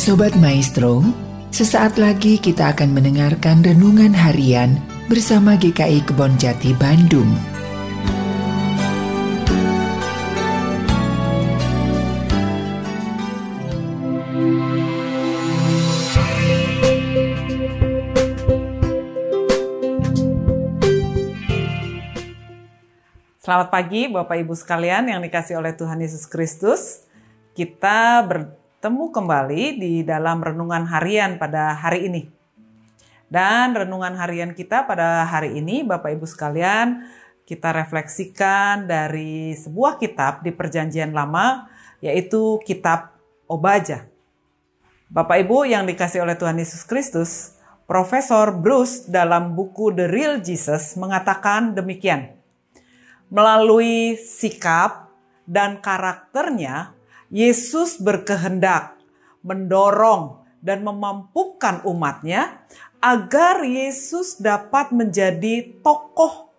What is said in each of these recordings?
Sobat Maestro, sesaat lagi kita akan mendengarkan renungan harian bersama GKI Kebon Jati Bandung. Selamat pagi Bapak Ibu sekalian yang dikasih oleh Tuhan Yesus Kristus. Kita bertemu kembali di dalam renungan harian pada hari ini. Dan renungan harian kita pada hari ini Bapak Ibu sekalian, kita refleksikan dari sebuah kitab di Perjanjian Lama yaitu kitab Obaja. Bapak Ibu yang dikasih oleh Tuhan Yesus Kristus, Profesor Bruce dalam buku The Real Jesus mengatakan demikian melalui sikap dan karakternya, Yesus berkehendak mendorong dan memampukan umatnya agar Yesus dapat menjadi tokoh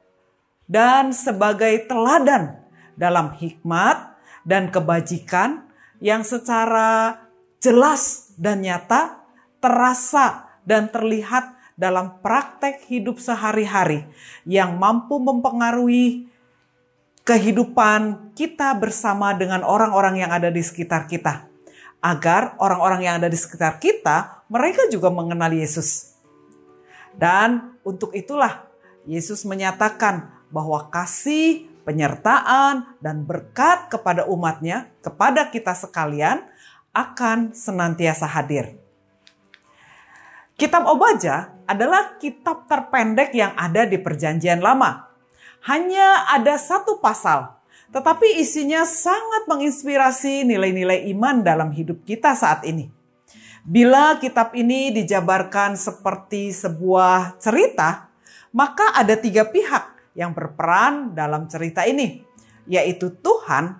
dan sebagai teladan dalam hikmat dan kebajikan yang secara jelas dan nyata terasa dan terlihat dalam praktek hidup sehari-hari yang mampu mempengaruhi kehidupan kita bersama dengan orang-orang yang ada di sekitar kita. Agar orang-orang yang ada di sekitar kita, mereka juga mengenal Yesus. Dan untuk itulah Yesus menyatakan bahwa kasih, penyertaan, dan berkat kepada umatnya, kepada kita sekalian, akan senantiasa hadir. Kitab Obaja adalah kitab terpendek yang ada di Perjanjian Lama hanya ada satu pasal, tetapi isinya sangat menginspirasi nilai-nilai iman dalam hidup kita saat ini. Bila kitab ini dijabarkan seperti sebuah cerita, maka ada tiga pihak yang berperan dalam cerita ini, yaitu Tuhan,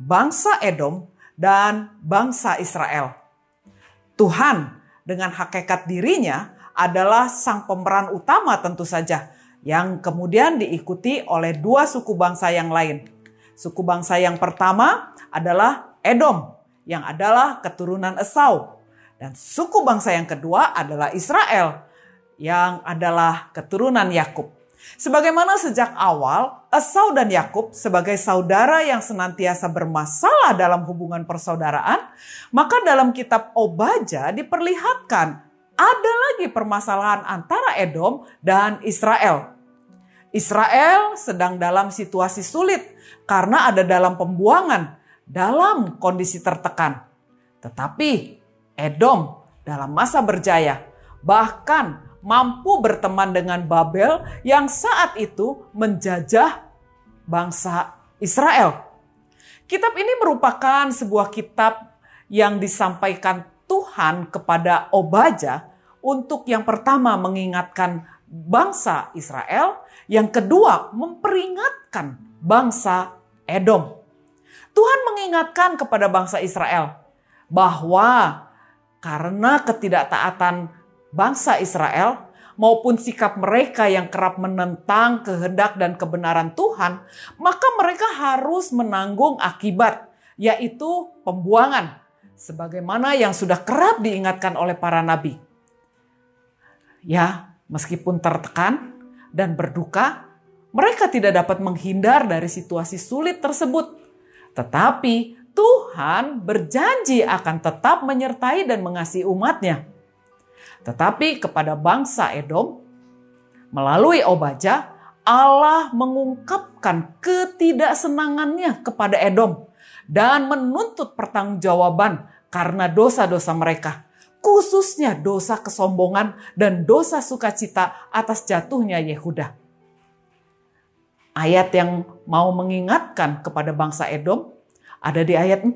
bangsa Edom, dan bangsa Israel. Tuhan dengan hakikat dirinya adalah sang pemeran utama tentu saja, yang kemudian diikuti oleh dua suku bangsa yang lain. Suku bangsa yang pertama adalah Edom, yang adalah keturunan Esau. Dan suku bangsa yang kedua adalah Israel, yang adalah keturunan Yakub. Sebagaimana sejak awal Esau dan Yakub sebagai saudara yang senantiasa bermasalah dalam hubungan persaudaraan, maka dalam kitab Obaja diperlihatkan ada lagi permasalahan antara Edom dan Israel. Israel sedang dalam situasi sulit karena ada dalam pembuangan, dalam kondisi tertekan. Tetapi Edom dalam masa berjaya, bahkan mampu berteman dengan Babel yang saat itu menjajah bangsa Israel. Kitab ini merupakan sebuah kitab yang disampaikan Tuhan kepada Obaja untuk yang pertama mengingatkan bangsa Israel, yang kedua memperingatkan bangsa Edom. Tuhan mengingatkan kepada bangsa Israel bahwa karena ketidaktaatan bangsa Israel maupun sikap mereka yang kerap menentang kehendak dan kebenaran Tuhan, maka mereka harus menanggung akibat, yaitu pembuangan sebagaimana yang sudah kerap diingatkan oleh para nabi. Ya, meskipun tertekan dan berduka, mereka tidak dapat menghindar dari situasi sulit tersebut. Tetapi Tuhan berjanji akan tetap menyertai dan mengasihi umatnya. Tetapi kepada bangsa Edom, melalui Obaja, Allah mengungkapkan ketidaksenangannya kepada Edom dan menuntut pertanggungjawaban karena dosa-dosa mereka, khususnya dosa kesombongan dan dosa sukacita atas jatuhnya Yehuda. Ayat yang mau mengingatkan kepada bangsa Edom ada di ayat 4.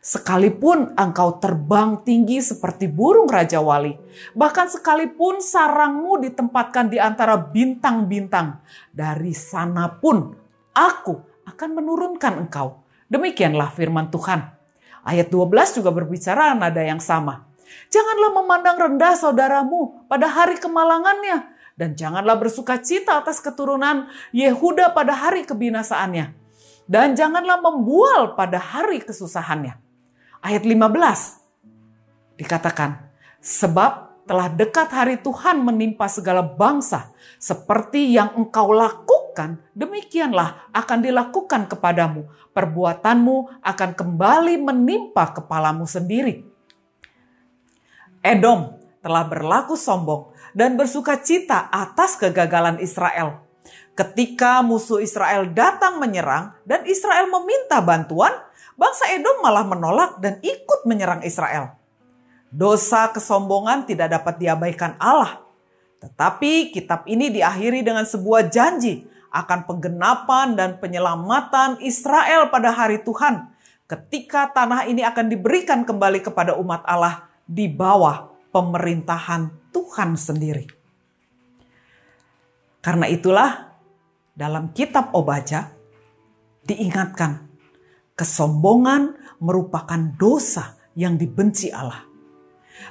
Sekalipun engkau terbang tinggi seperti burung Raja Wali, bahkan sekalipun sarangmu ditempatkan di antara bintang-bintang, dari sana pun aku akan menurunkan engkau Demikianlah firman Tuhan. Ayat 12 juga berbicara nada yang sama. Janganlah memandang rendah saudaramu pada hari kemalangannya. Dan janganlah bersuka cita atas keturunan Yehuda pada hari kebinasaannya. Dan janganlah membual pada hari kesusahannya. Ayat 15. Dikatakan, sebab telah dekat hari Tuhan menimpa segala bangsa, seperti yang engkau lakukan, demikianlah akan dilakukan kepadamu. Perbuatanmu akan kembali menimpa kepalamu sendiri. Edom telah berlaku sombong dan bersuka cita atas kegagalan Israel. Ketika musuh Israel datang menyerang dan Israel meminta bantuan, bangsa Edom malah menolak dan ikut menyerang Israel. Dosa kesombongan tidak dapat diabaikan Allah. Tetapi kitab ini diakhiri dengan sebuah janji akan penggenapan dan penyelamatan Israel pada hari Tuhan ketika tanah ini akan diberikan kembali kepada umat Allah di bawah pemerintahan Tuhan sendiri. Karena itulah dalam kitab Obaja diingatkan kesombongan merupakan dosa yang dibenci Allah.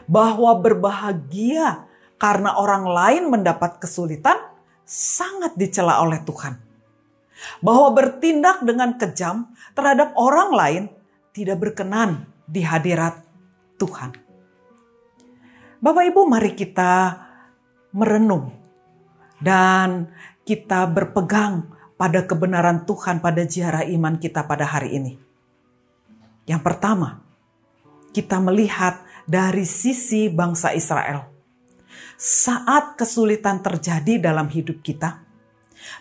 Bahwa berbahagia karena orang lain mendapat kesulitan sangat dicela oleh Tuhan. Bahwa bertindak dengan kejam terhadap orang lain tidak berkenan di hadirat Tuhan. Bapak Ibu mari kita merenung dan kita berpegang pada kebenaran Tuhan pada ziarah iman kita pada hari ini. Yang pertama, kita melihat dari sisi bangsa Israel. Saat kesulitan terjadi dalam hidup kita,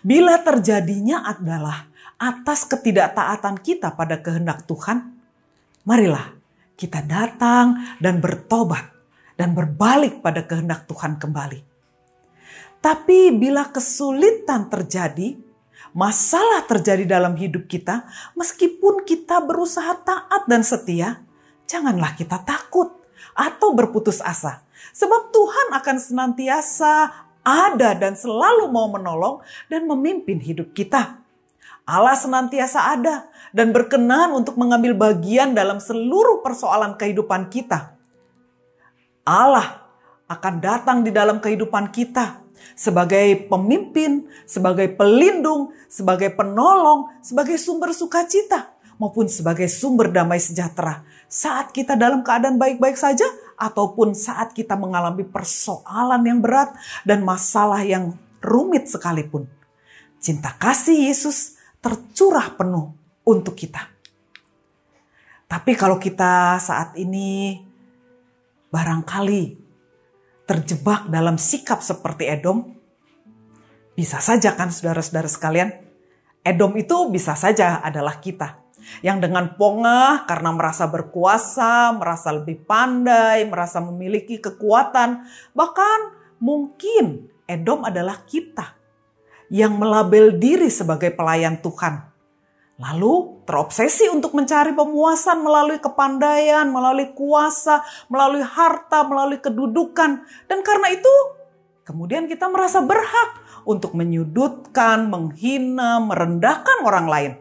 bila terjadinya adalah atas ketidaktaatan kita pada kehendak Tuhan, marilah kita datang dan bertobat dan berbalik pada kehendak Tuhan kembali. Tapi bila kesulitan terjadi, masalah terjadi dalam hidup kita, meskipun kita berusaha taat dan setia, janganlah kita takut atau berputus asa. Sebab Tuhan akan senantiasa ada dan selalu mau menolong dan memimpin hidup kita. Allah senantiasa ada dan berkenan untuk mengambil bagian dalam seluruh persoalan kehidupan kita. Allah akan datang di dalam kehidupan kita sebagai pemimpin, sebagai pelindung, sebagai penolong, sebagai sumber sukacita, maupun sebagai sumber damai sejahtera saat kita dalam keadaan baik-baik saja ataupun saat kita mengalami persoalan yang berat dan masalah yang rumit sekalipun. Cinta kasih Yesus tercurah penuh untuk kita. Tapi kalau kita saat ini barangkali terjebak dalam sikap seperti Edom, bisa saja kan saudara-saudara sekalian, Edom itu bisa saja adalah kita. Yang dengan pongah karena merasa berkuasa, merasa lebih pandai, merasa memiliki kekuatan, bahkan mungkin Edom adalah kita yang melabel diri sebagai pelayan Tuhan Lalu terobsesi untuk mencari pemuasan melalui kepandaian, melalui kuasa, melalui harta, melalui kedudukan. Dan karena itu kemudian kita merasa berhak untuk menyudutkan, menghina, merendahkan orang lain.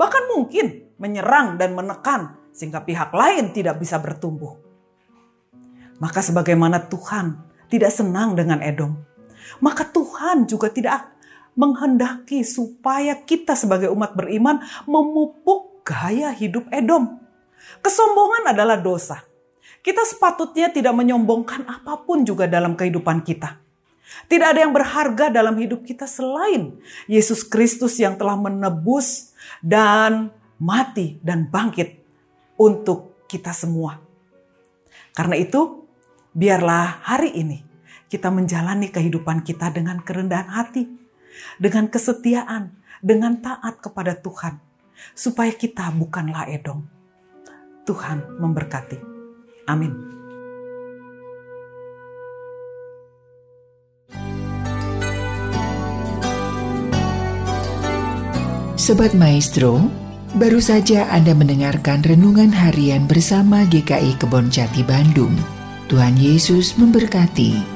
Bahkan mungkin menyerang dan menekan sehingga pihak lain tidak bisa bertumbuh. Maka sebagaimana Tuhan tidak senang dengan Edom, maka Tuhan juga tidak menghendaki supaya kita sebagai umat beriman memupuk gaya hidup Edom. Kesombongan adalah dosa. Kita sepatutnya tidak menyombongkan apa pun juga dalam kehidupan kita. Tidak ada yang berharga dalam hidup kita selain Yesus Kristus yang telah menebus dan mati dan bangkit untuk kita semua. Karena itu, biarlah hari ini kita menjalani kehidupan kita dengan kerendahan hati dengan kesetiaan, dengan taat kepada Tuhan, supaya kita bukanlah Edom. Tuhan memberkati. Amin. Sobat Maestro, baru saja Anda mendengarkan renungan harian bersama GKI Kebon Jati Bandung. Tuhan Yesus memberkati.